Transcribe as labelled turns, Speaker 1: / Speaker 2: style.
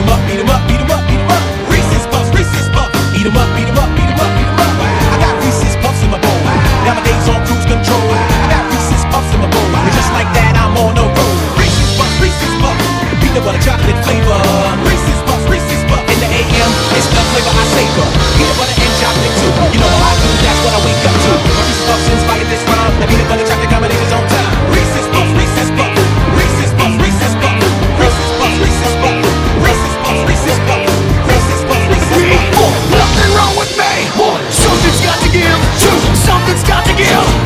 Speaker 1: Beat 'em up, beat 'em up, beat 'em up, beat 'em up. Reese's Puffs, Reese's Puffs. Eat 'em up, beat 'em up, beat 'em up, beat 'em up. I got Reese's Puffs in my bowl. Nowadays on cruise control. I got Reese's Puffs in my bowl. And just like that, I'm on the road. Reese's Puffs, Reese's Puffs. Peanut butter chocolate flavor. Reese's Puffs, Reese's Puffs. In the AM, it's the flavor I savor. Peanut butter and chocolate too. You know what I do? That's what I wake up to. Reese's Puffs inspired this rhyme. Now peanut butter
Speaker 2: Yeah.